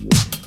Yeah.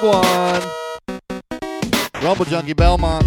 Big one. Rumble Junkie Belmont.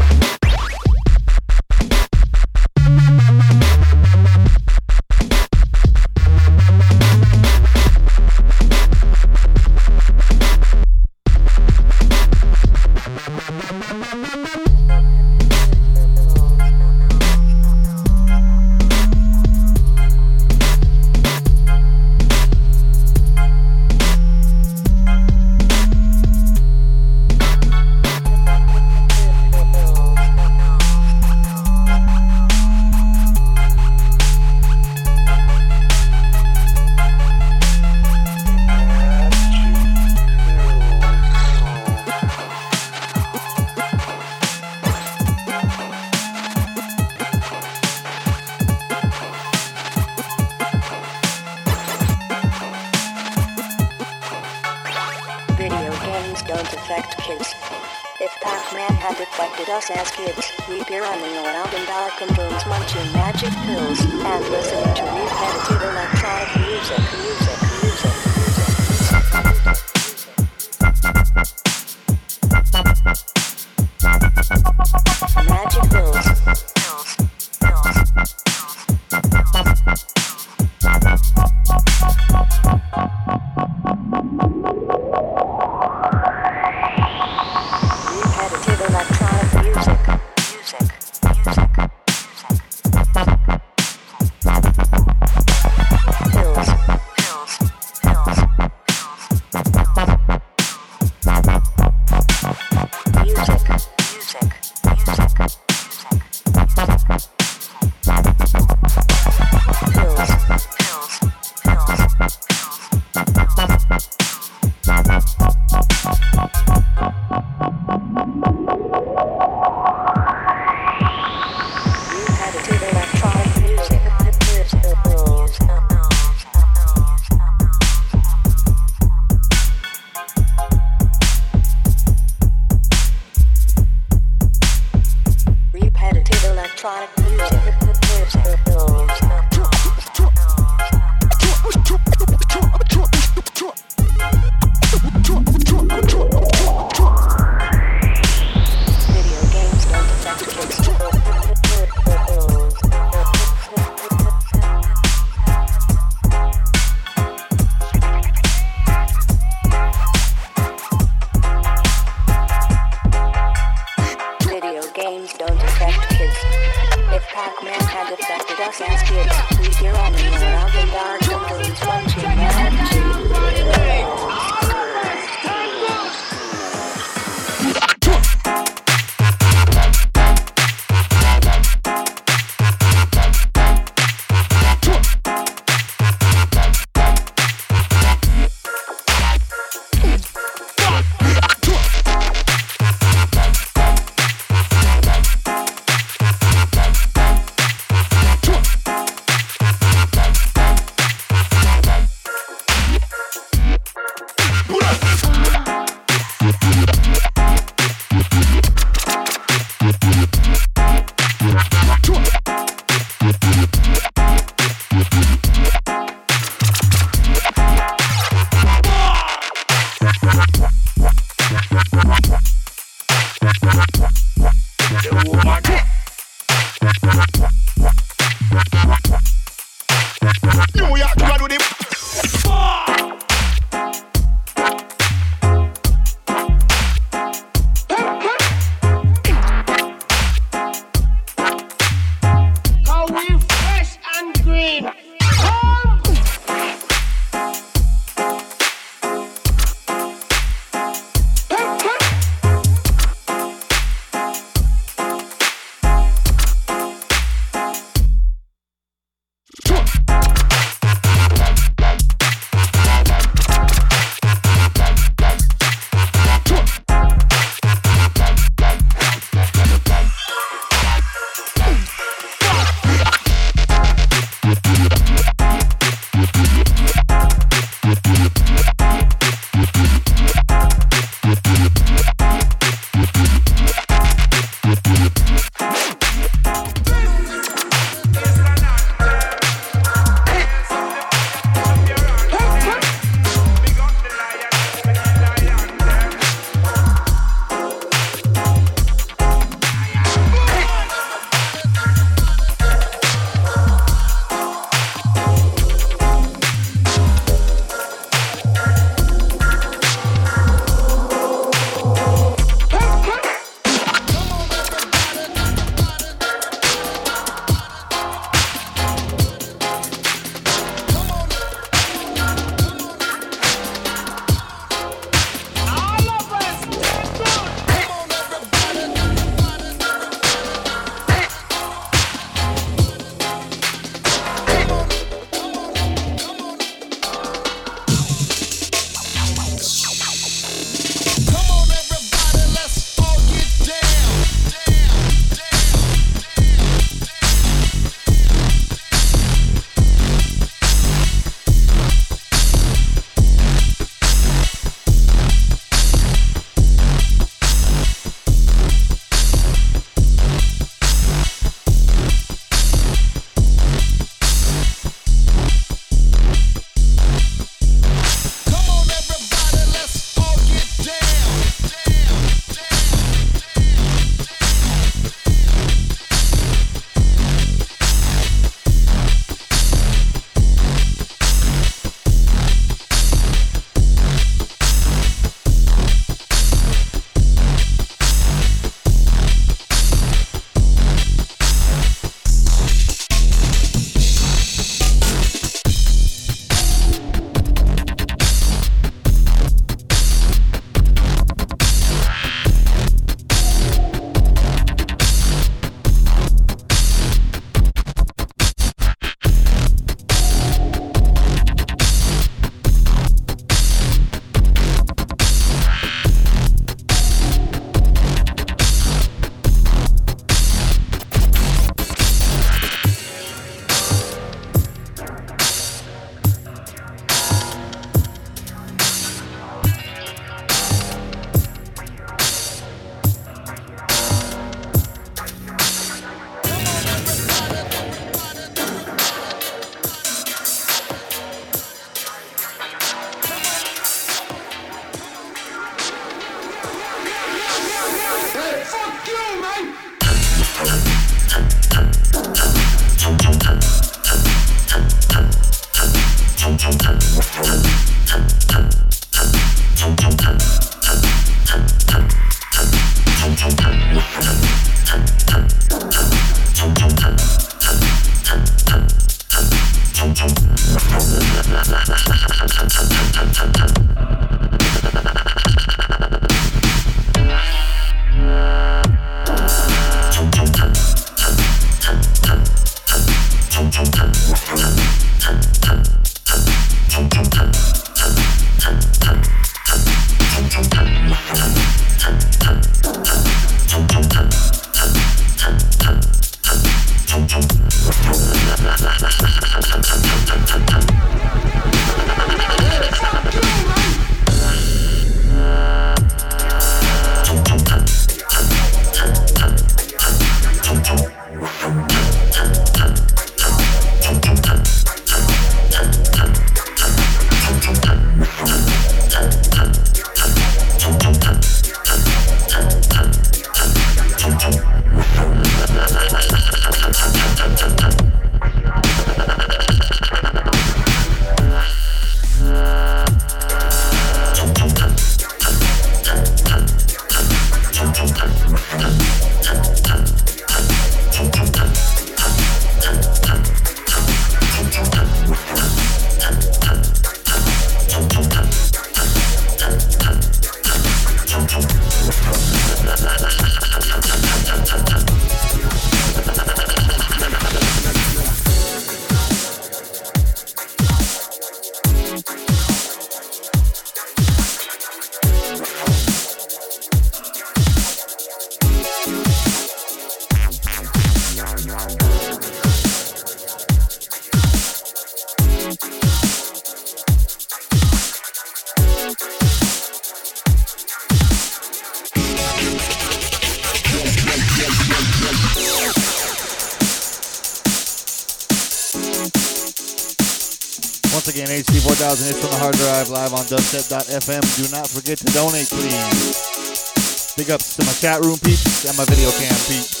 2000 hits on the hard drive live on dubstep.fm. Do not forget to donate, please. Big ups to my chat room peeps and my video cam peeps.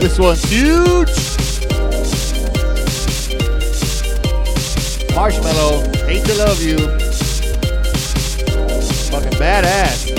This one's huge. Marshmallow, hate to love you. Fucking badass.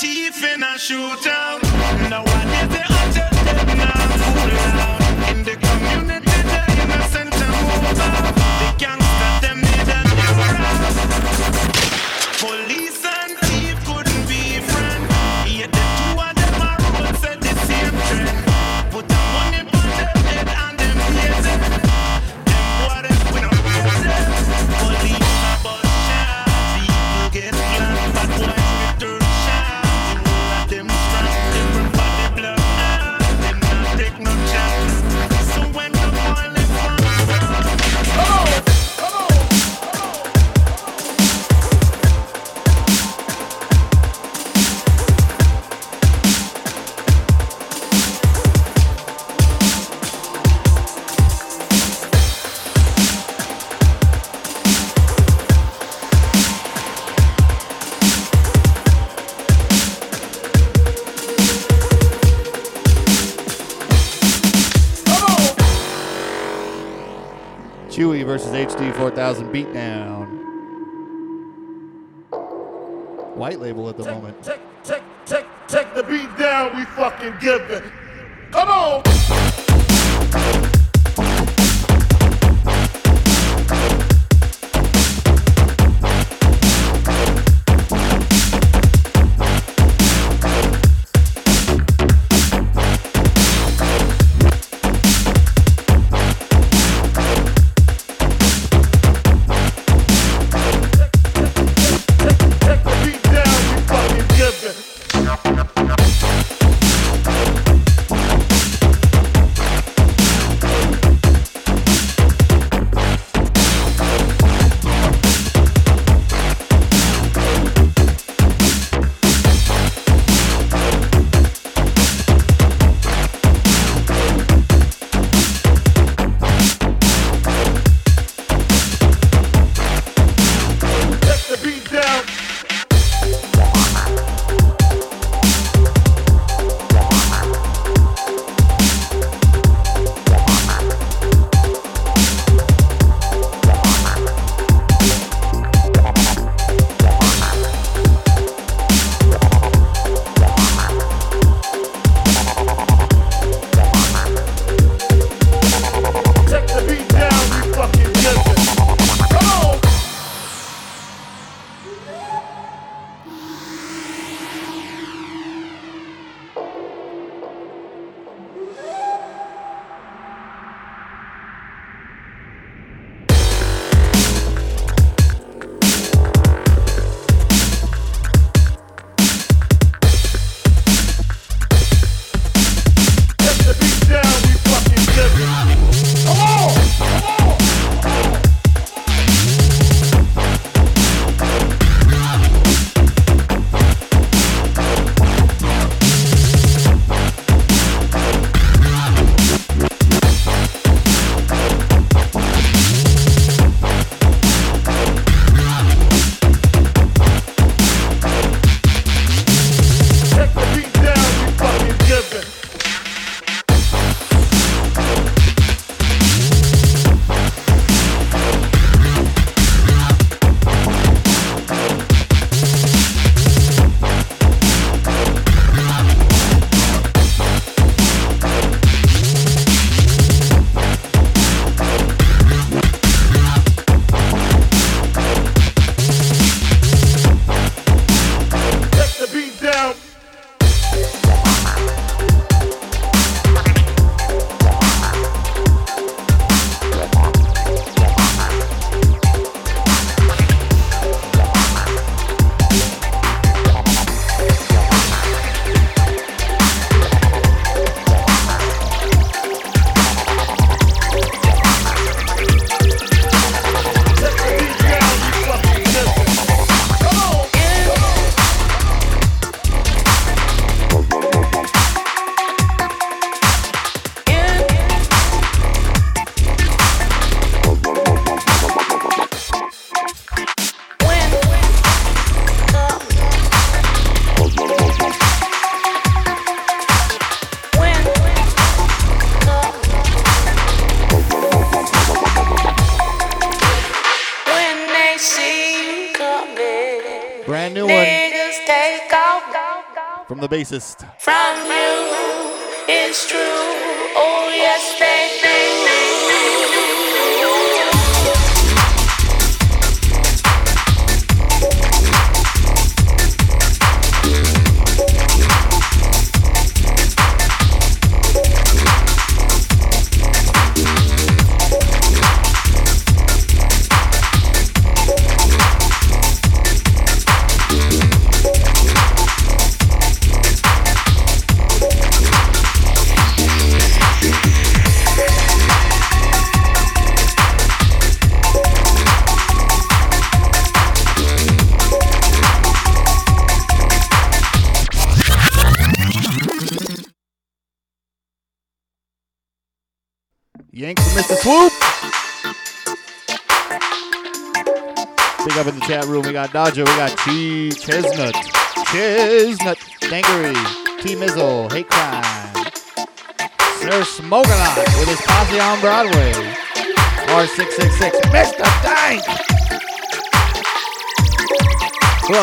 teeth in a shootout. No one is versus HD 4000 beatdown. White label at the take, moment. Tick, tick, tick, tick the beatdown we fucking give it. Come on!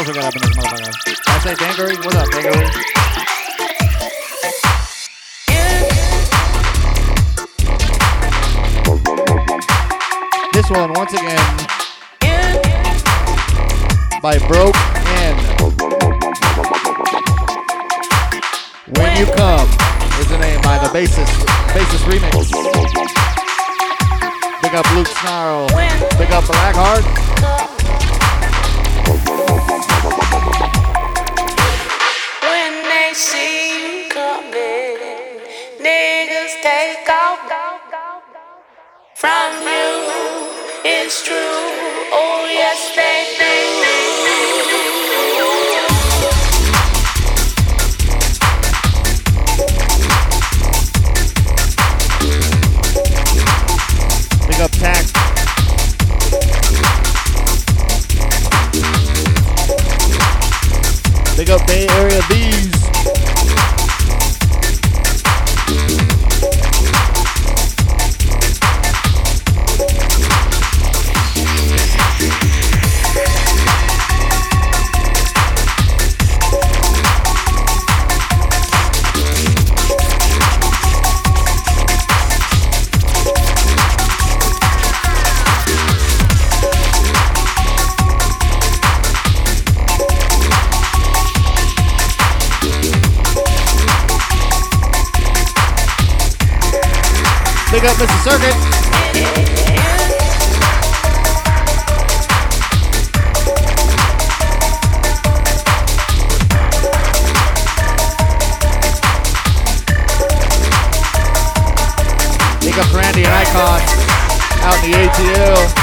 Got up in this motherfucker? I say Dangery? Up, Dangery? This one, once again, by Broke N. When You Come is the name by the bassist, bassist remix. Big up Luke Snarl. Big up Blackheart. Bay up Mr. Circuit. Randy and Icon out in the ATL.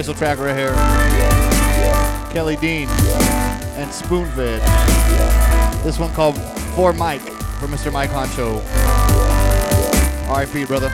Special track right here. Kelly Dean and Spoonfed. This one called For Mike for Mr. Mike Honcho. RIP, brother.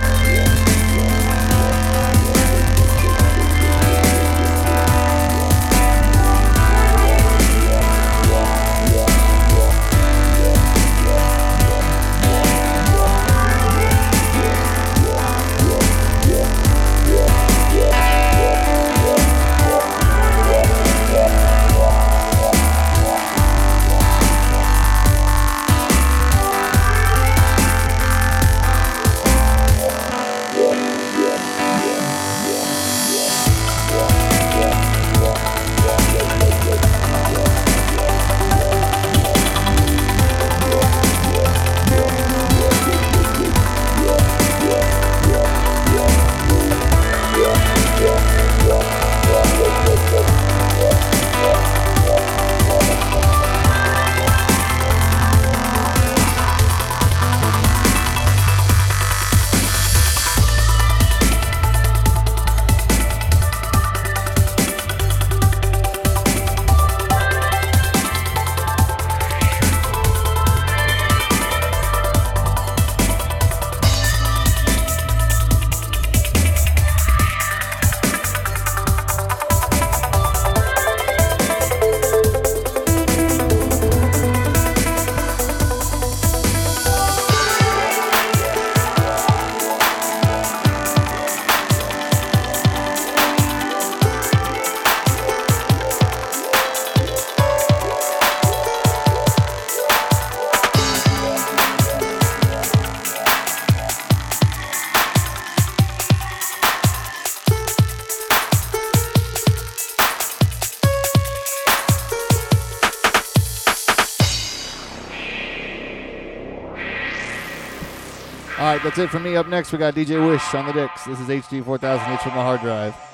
All right, that's it for me. Up next, we got DJ Wish on the Dicks. This is HD 4000 H from the hard drive.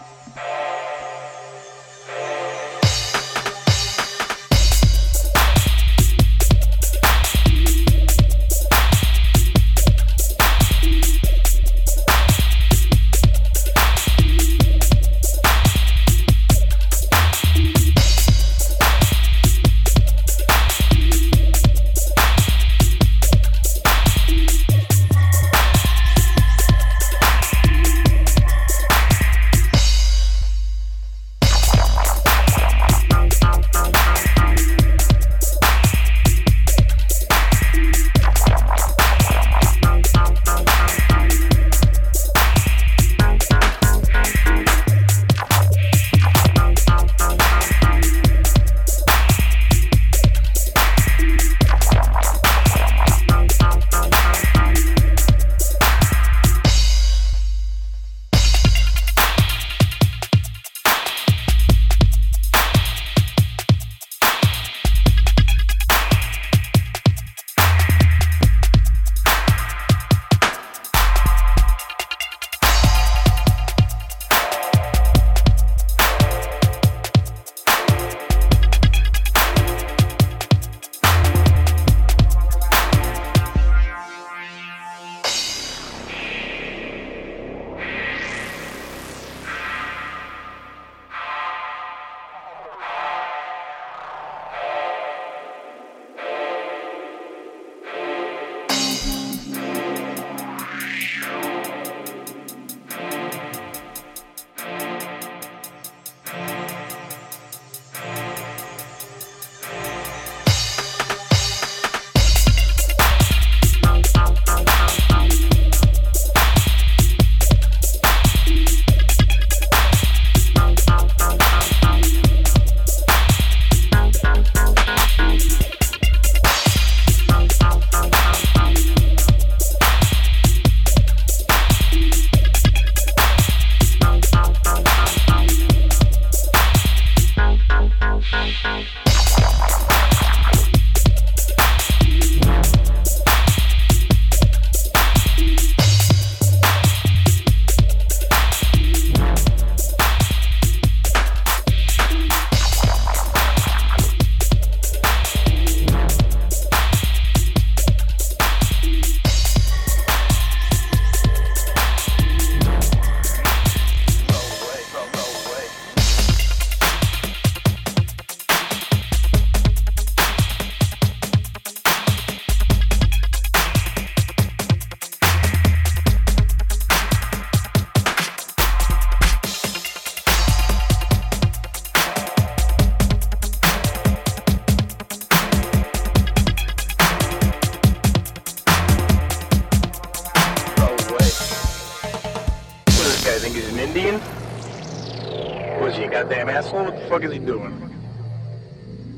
Fuck is he doing?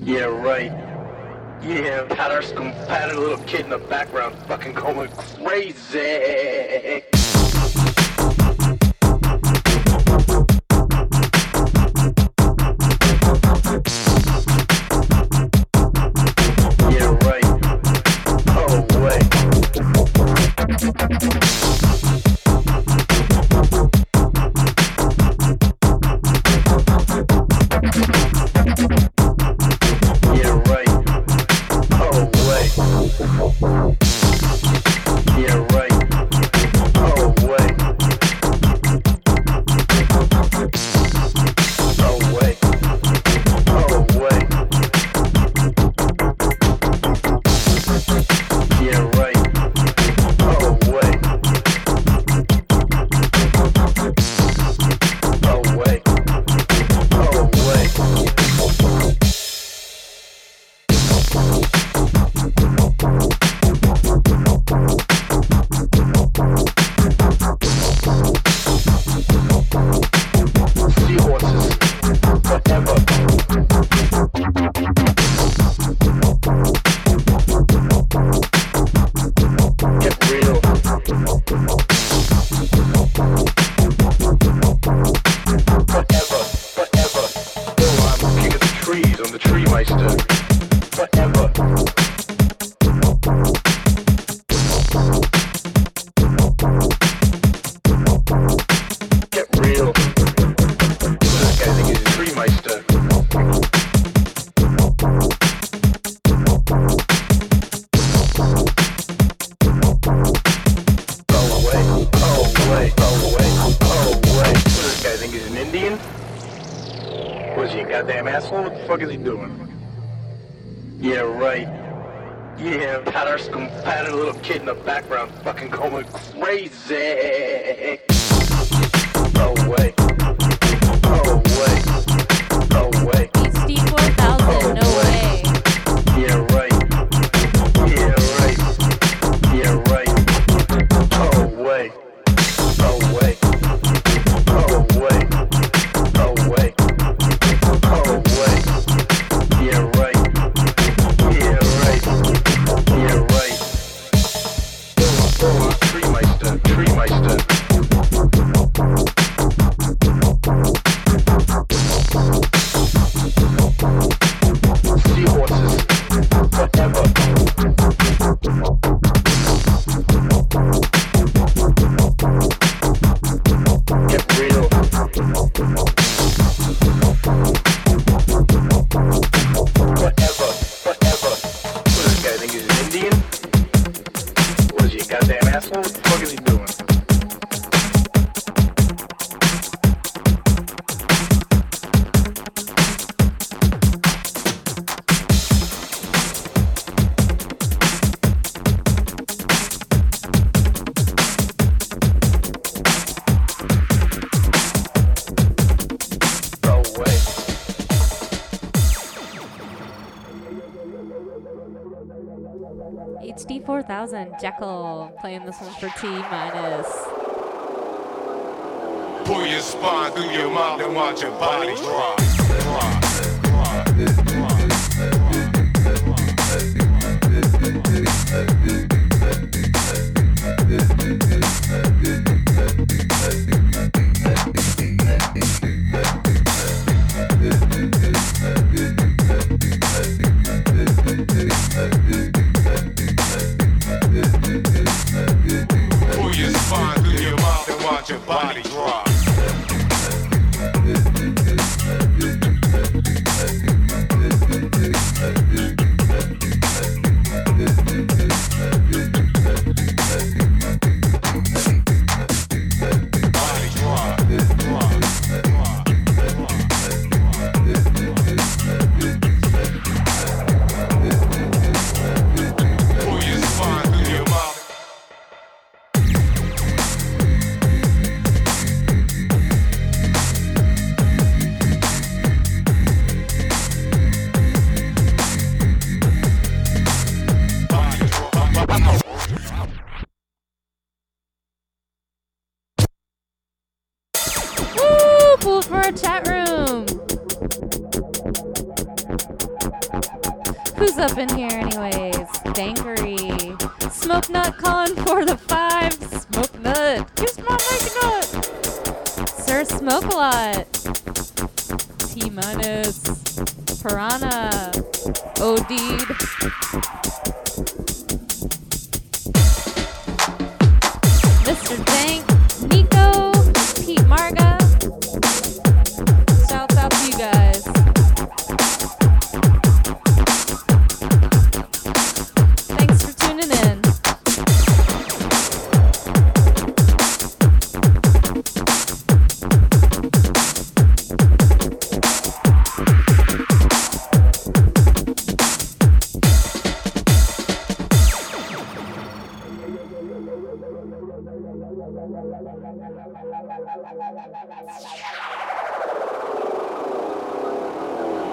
Yeah, right. Yeah, our compatible little kid in the background fucking going crazy. in the background fucking going crazy. 2000. Jekyll playing this one for T minus. Pull your spine through your mouth and watch your body drop. drop, drop, drop.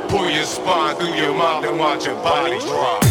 Pull your spine through your mouth and watch your body drop.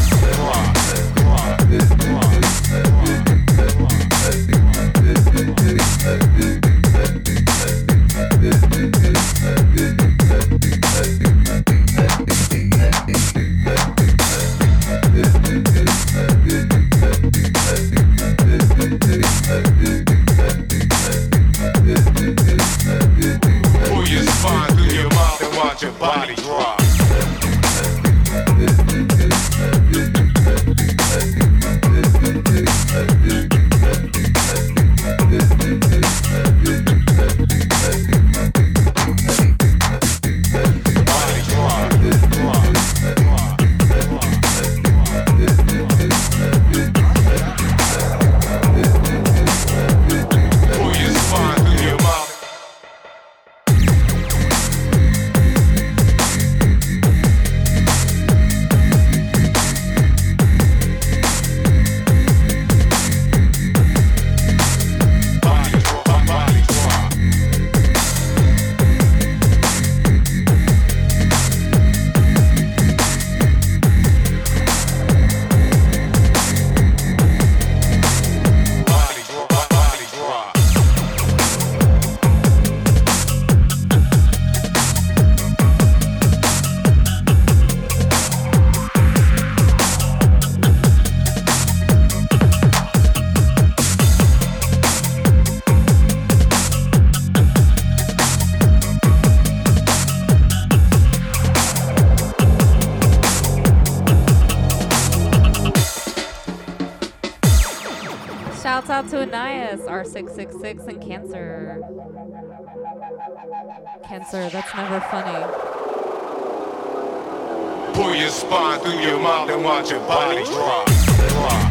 666 and cancer. Cancer, that's never funny. Pull your spine through your mouth and watch your body drop. drop.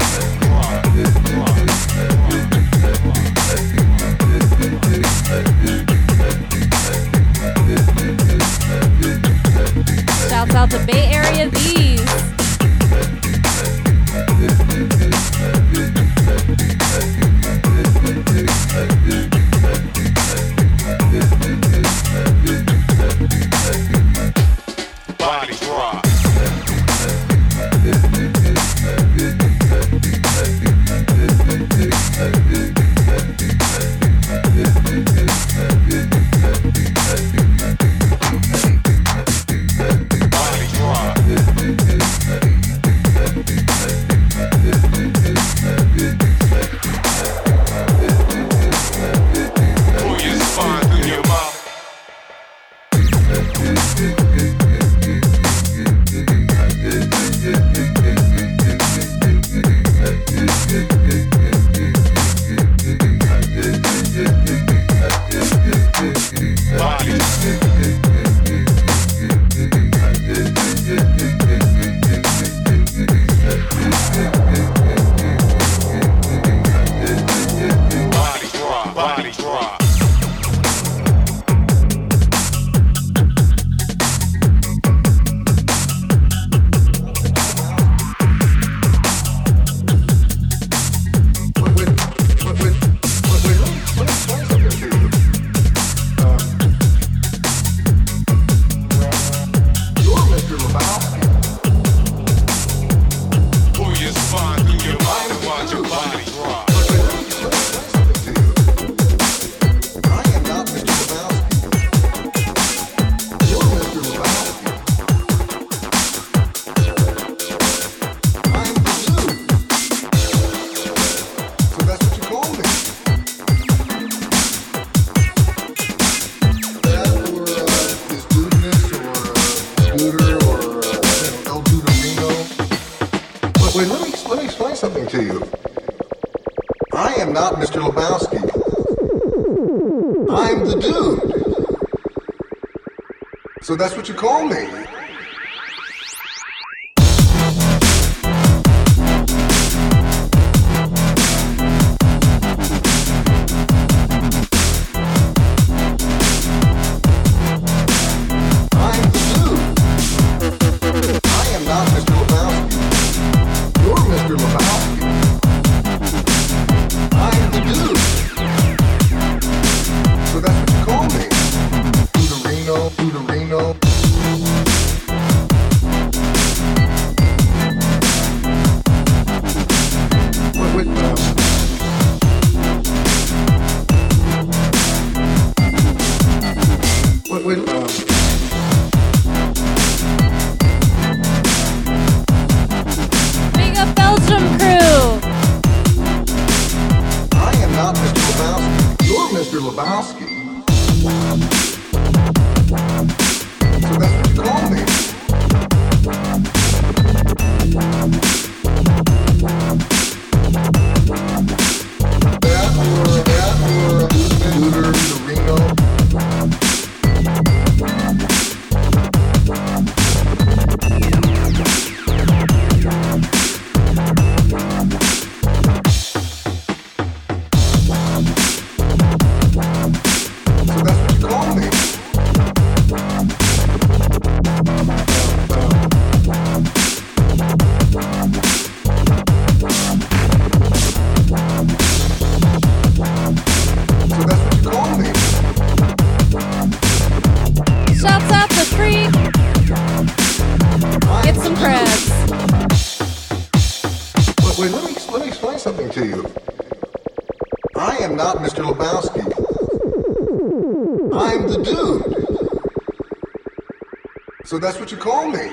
Wait, let me, let me explain something to you. I am not Mr. Lebowski. I'm the dude. So that's what you call me.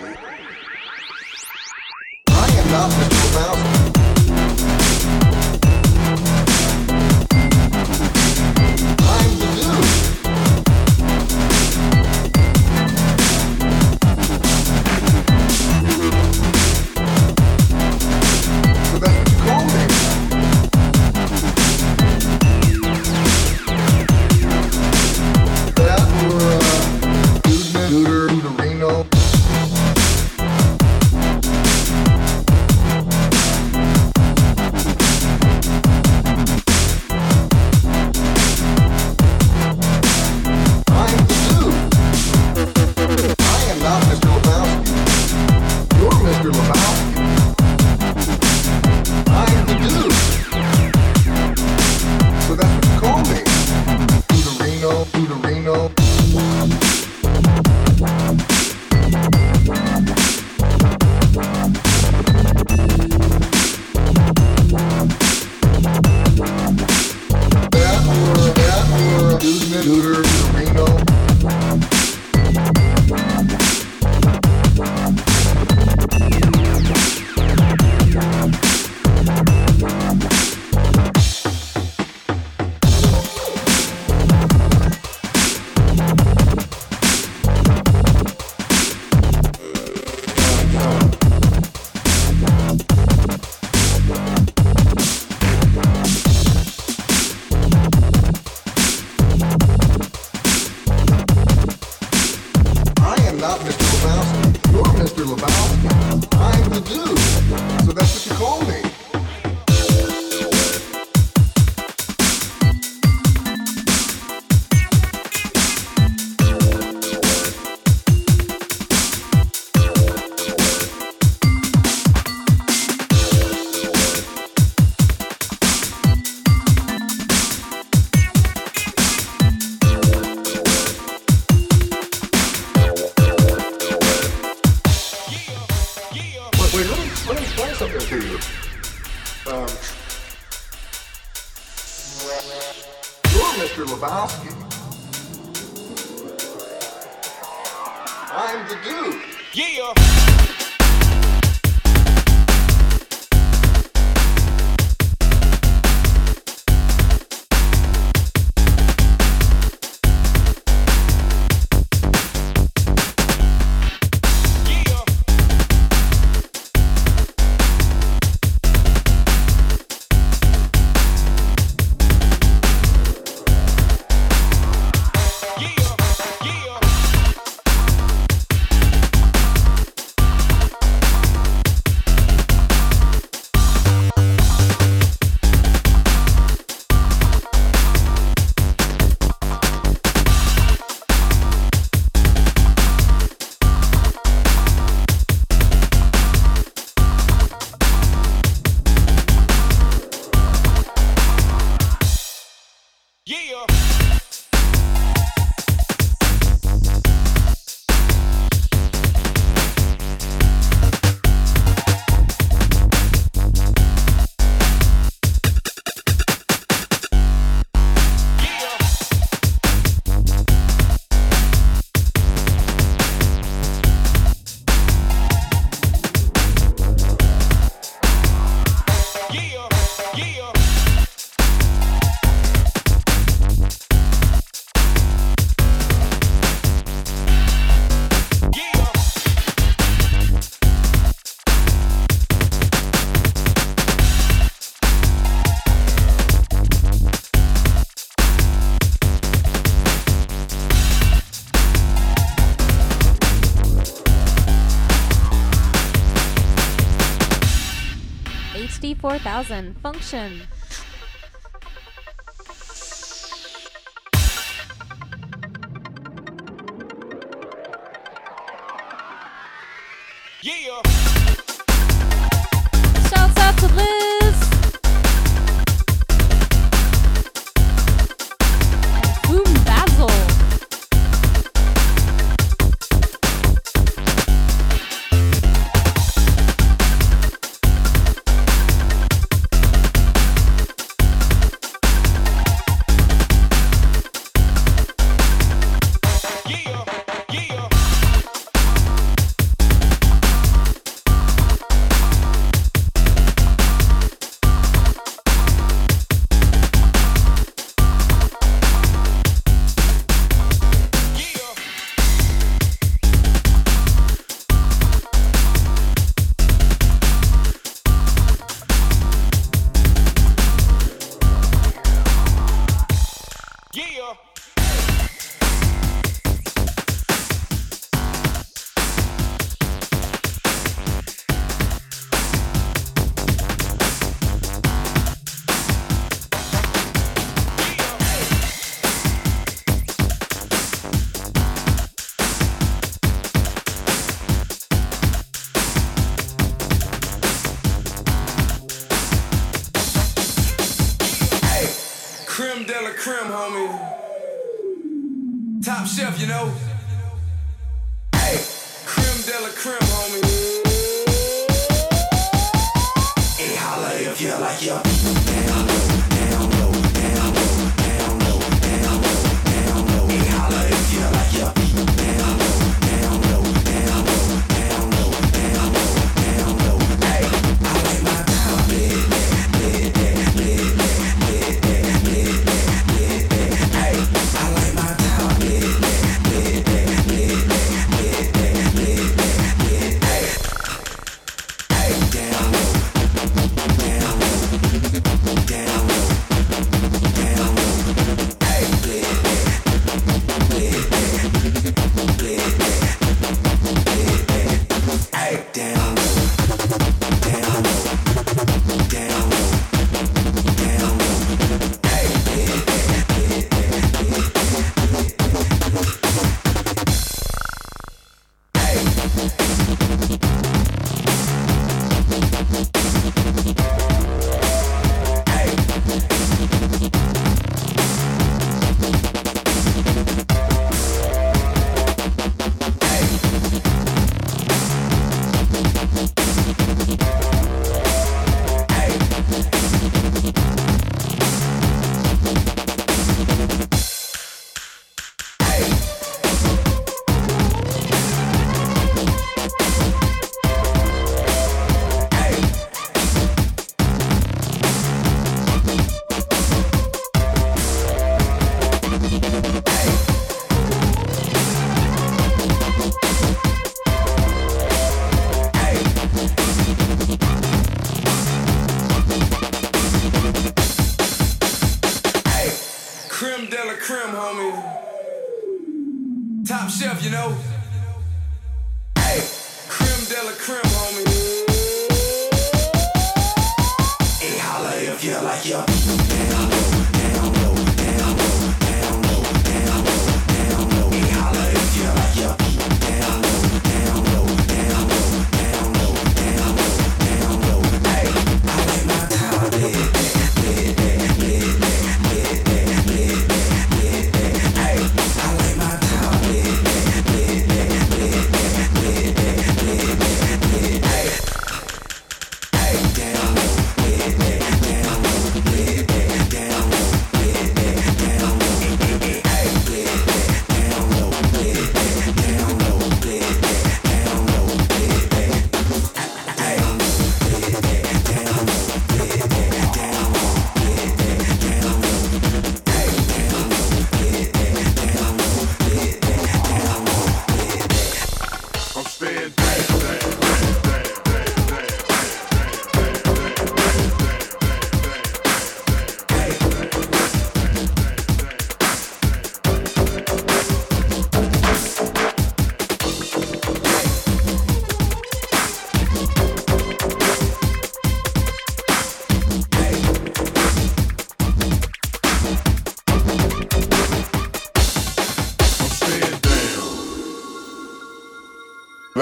2000 function.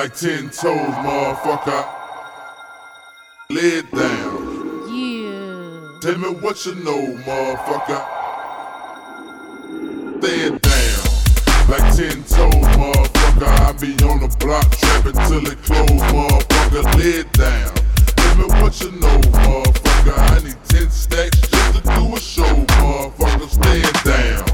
Like ten toes, motherfucker. Lay it down. Yeah. Tell me what you know, motherfucker. Stay it down. Like ten toes, motherfucker. I be on the block trapping till it close, motherfucker. Lay it down. Tell me what you know, motherfucker. I need ten stacks just to do a show, motherfucker. Stay down.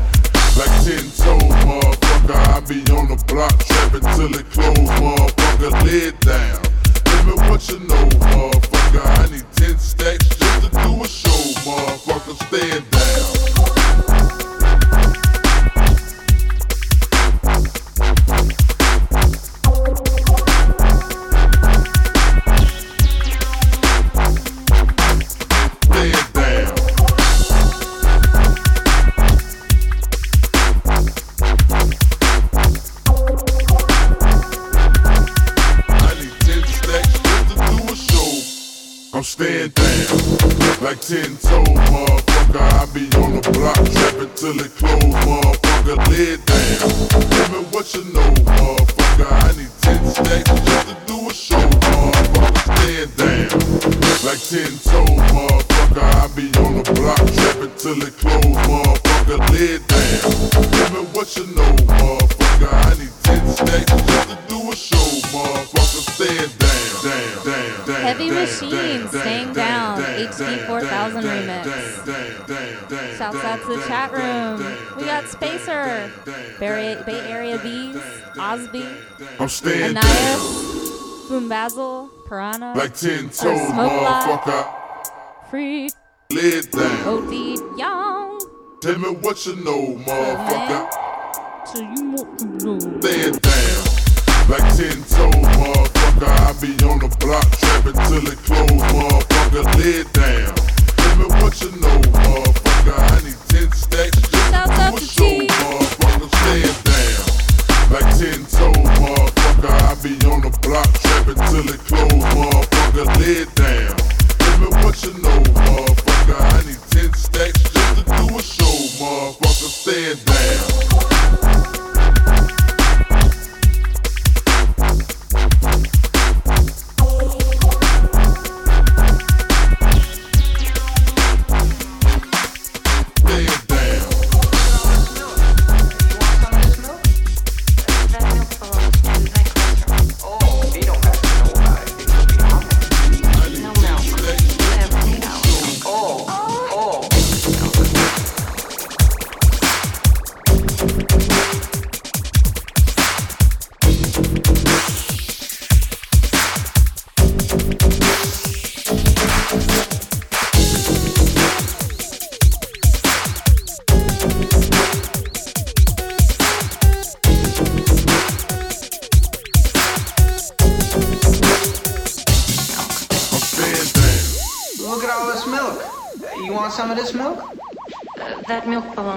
Like ten toes, motherfucker. I be on the block trapping till it close, motherfucker. It down. Tell me what you know, motherfucker. I need ten stacks just to do a show, motherfucker. Stand down. I'm down. Like ten toes, motherfucker. I be on the block trapping till it close, motherfucker. Lay down. Tell me what you know, motherfucker. I need ten stacks just to do a show, motherfucker. Stand down. Like ten toes, motherfucker. I be on the block trapping till it close, motherfucker. Lay down. Tell me what you know, motherfucker. I need ten stacks just to do a show, motherfucker. Heavy Machine, Staying Down, HD 4000 remix. Shouts out to the chat room. We got Spacer, Bay, Area Bees, Osby, I'm staying Anais, Boom Basil, Piranha, like 10 toes, motherfucker. Free, Lid thing. OD Young. Tell me what you know, motherfucker. So you want to know. Lid down. Like ten toes, motherfucker. I be on the block trapping till it close, motherfucker. Lay it down. Tell me what you know, motherfucker. I need ten stacks just to do a show, motherfucker. Stand down. Like ten toes, motherfucker. I be on the block trapping till it close, motherfucker. Lay it down. Tell me what you know, motherfucker. I need ten stacks just to do a show, motherfucker. Stand down.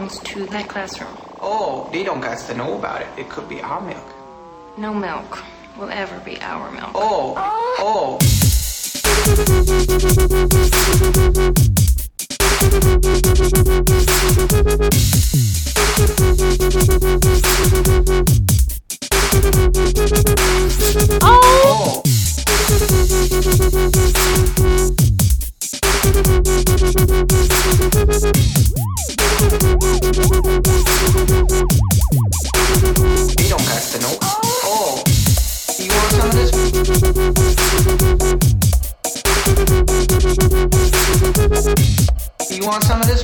Belongs to that classroom. Oh, they don't got to know about it. It could be our milk. No milk will ever be our milk. Oh, oh. Oh! They don't got to know. Oh, you want some of this?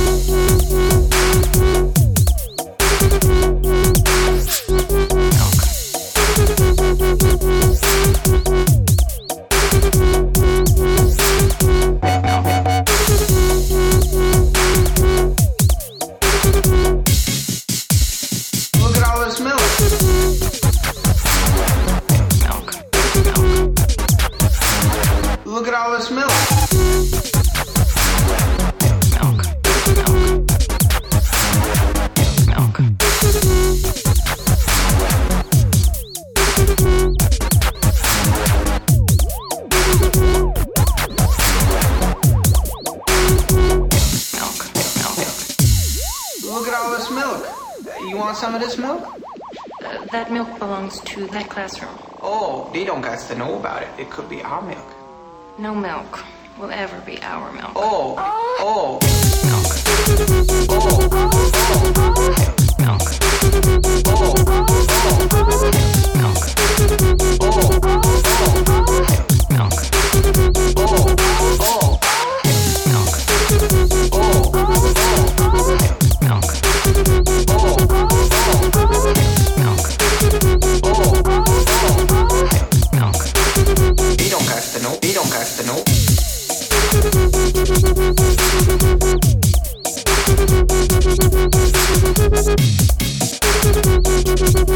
that milk belongs to that classroom. Oh, they don't got to know about it. It could be our milk. No milk will ever be our milk. Oh, oh, Milk. oh, Milk. oh, Milk. oh, Milk. oh, oh, Milk. oh, Milk. He don't cast to know. Thank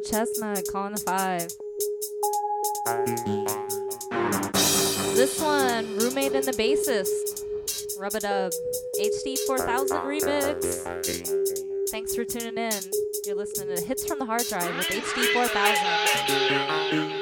Chestnut, calling the Five. This one, Roommate and the Bassist, Rub a Dub, HD 4000 Remix. Thanks for tuning in. You're listening to Hits from the Hard Drive with HD 4000.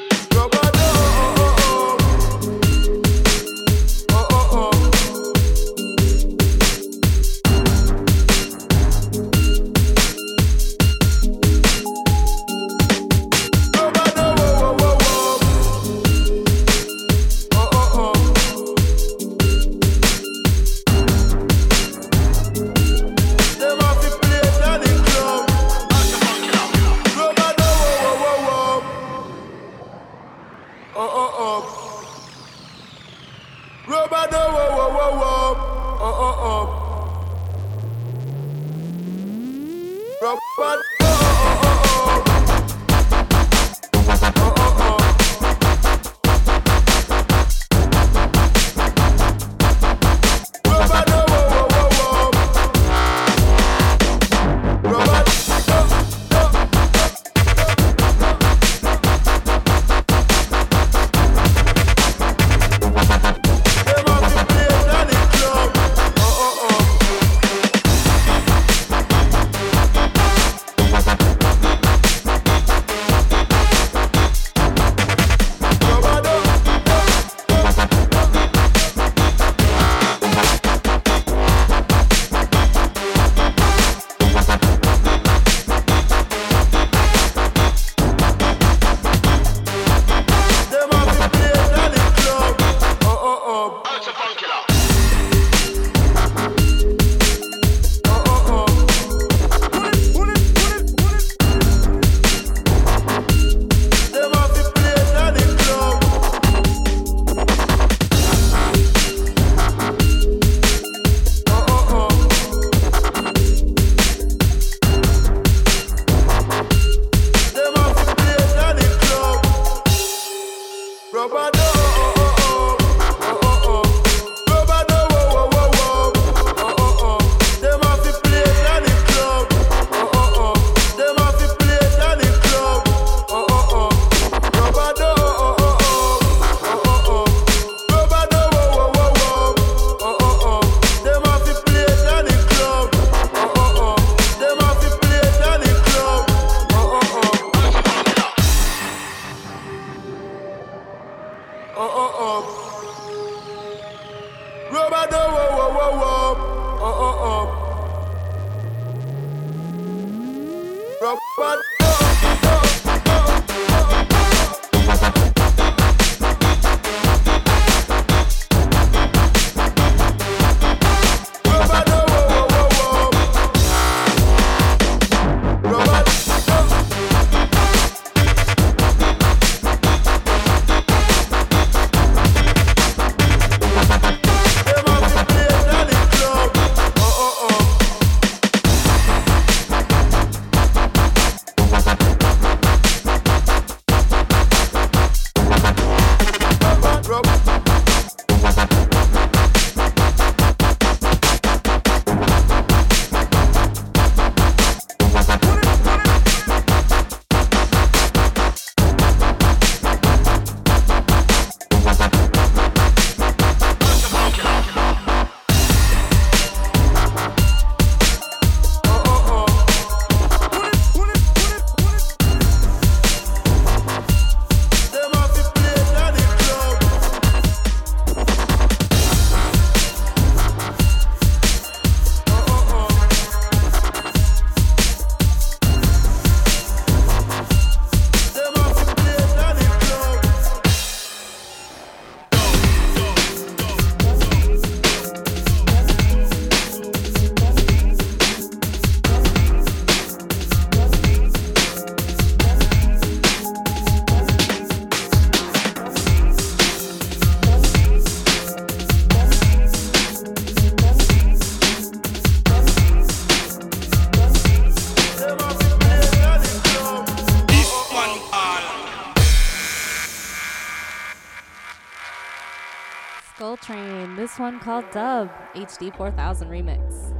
Called Dub HD 4000 remix.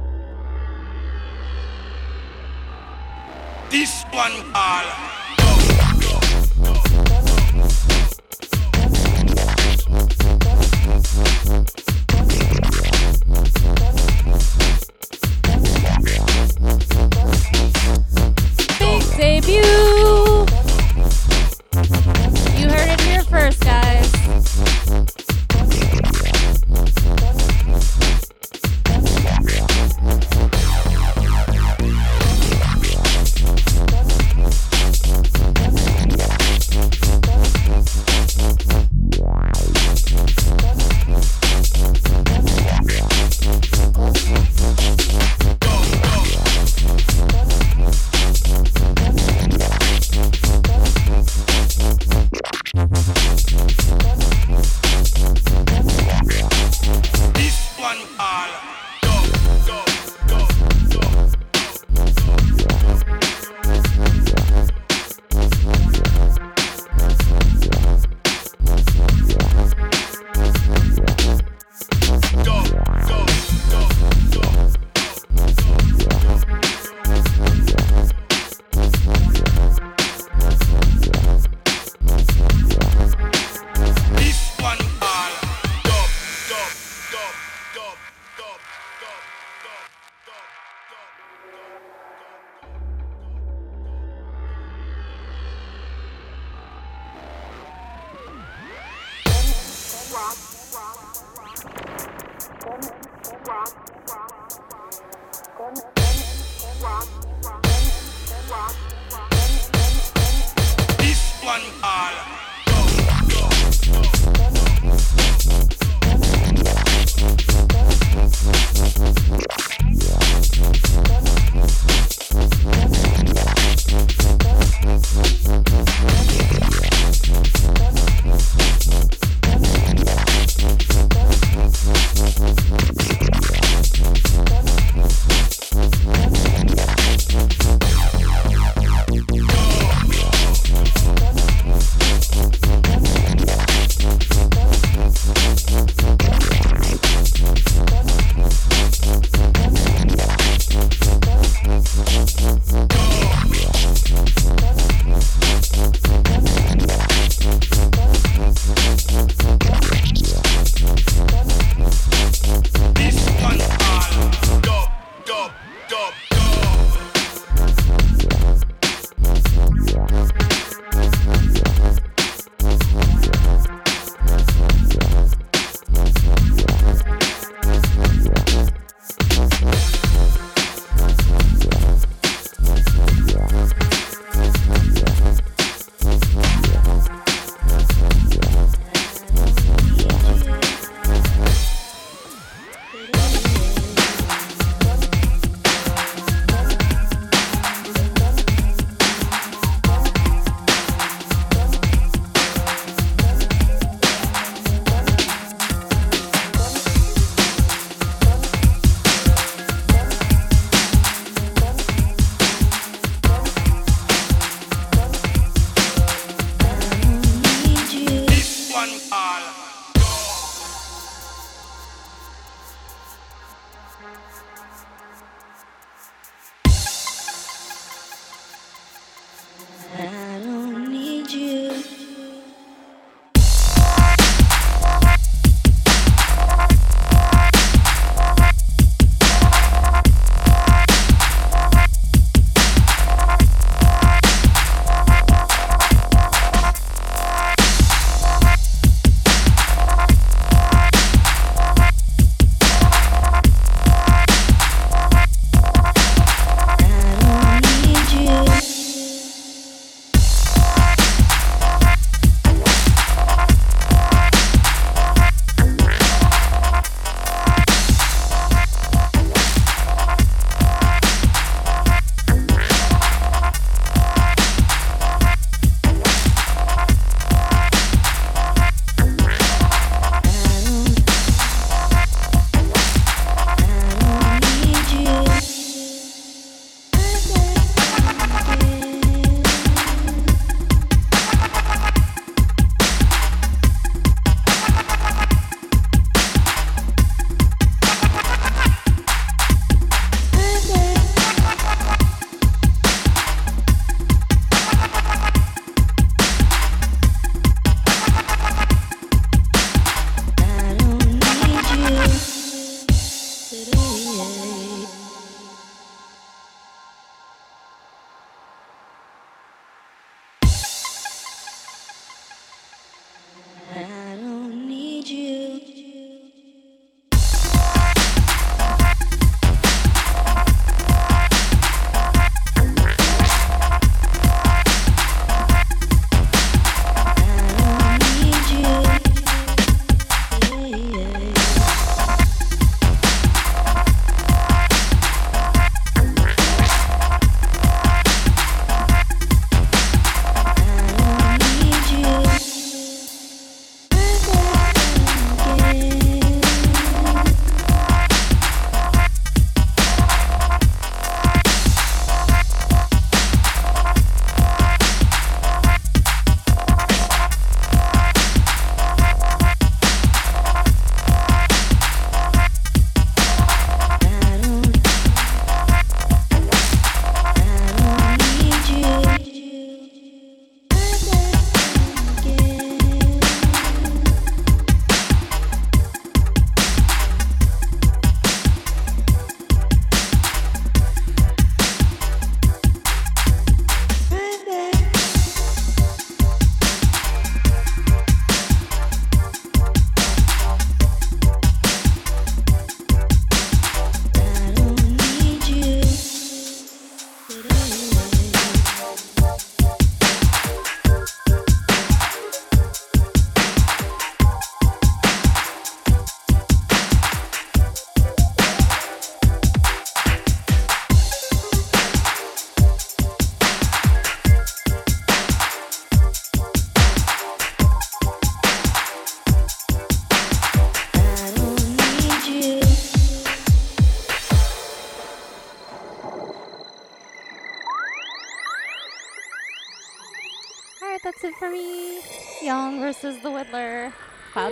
This one all. Big debut.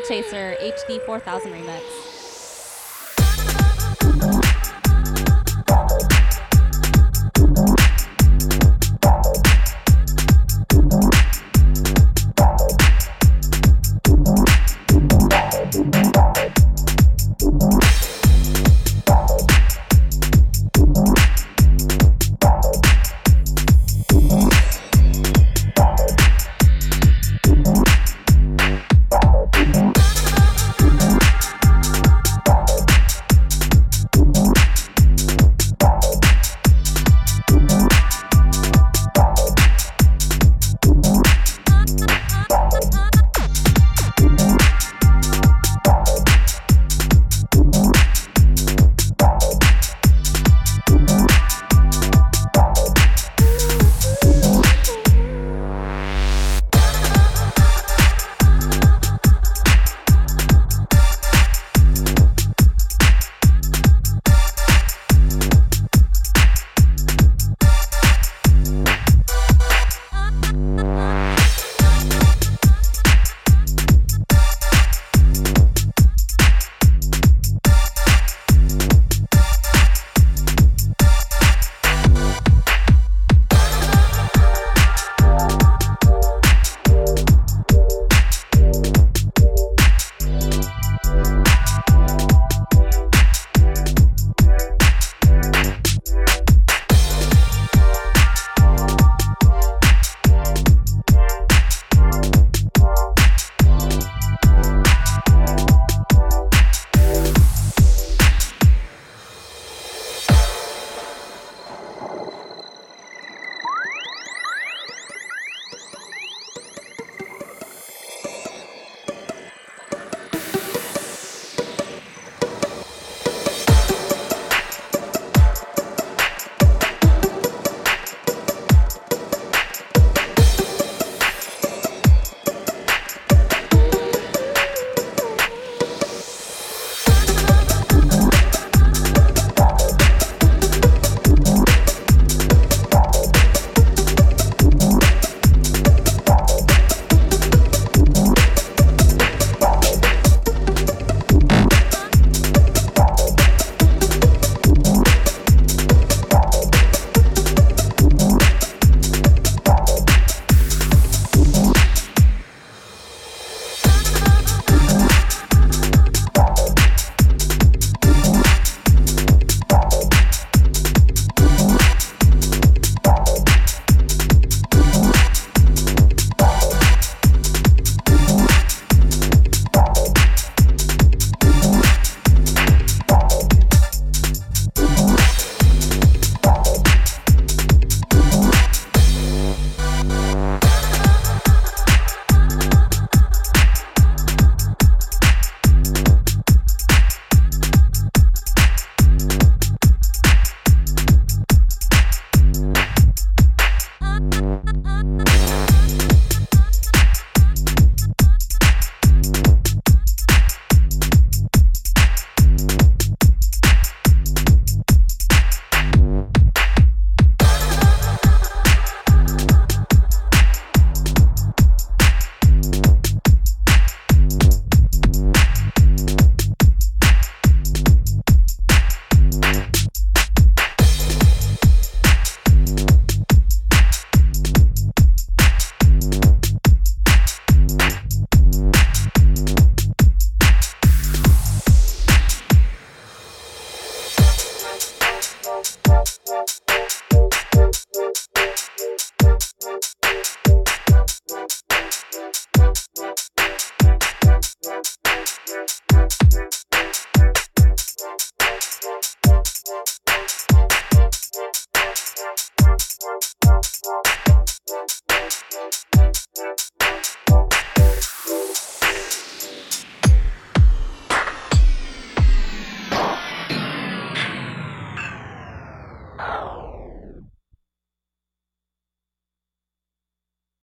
Chaser HD 4000 remix.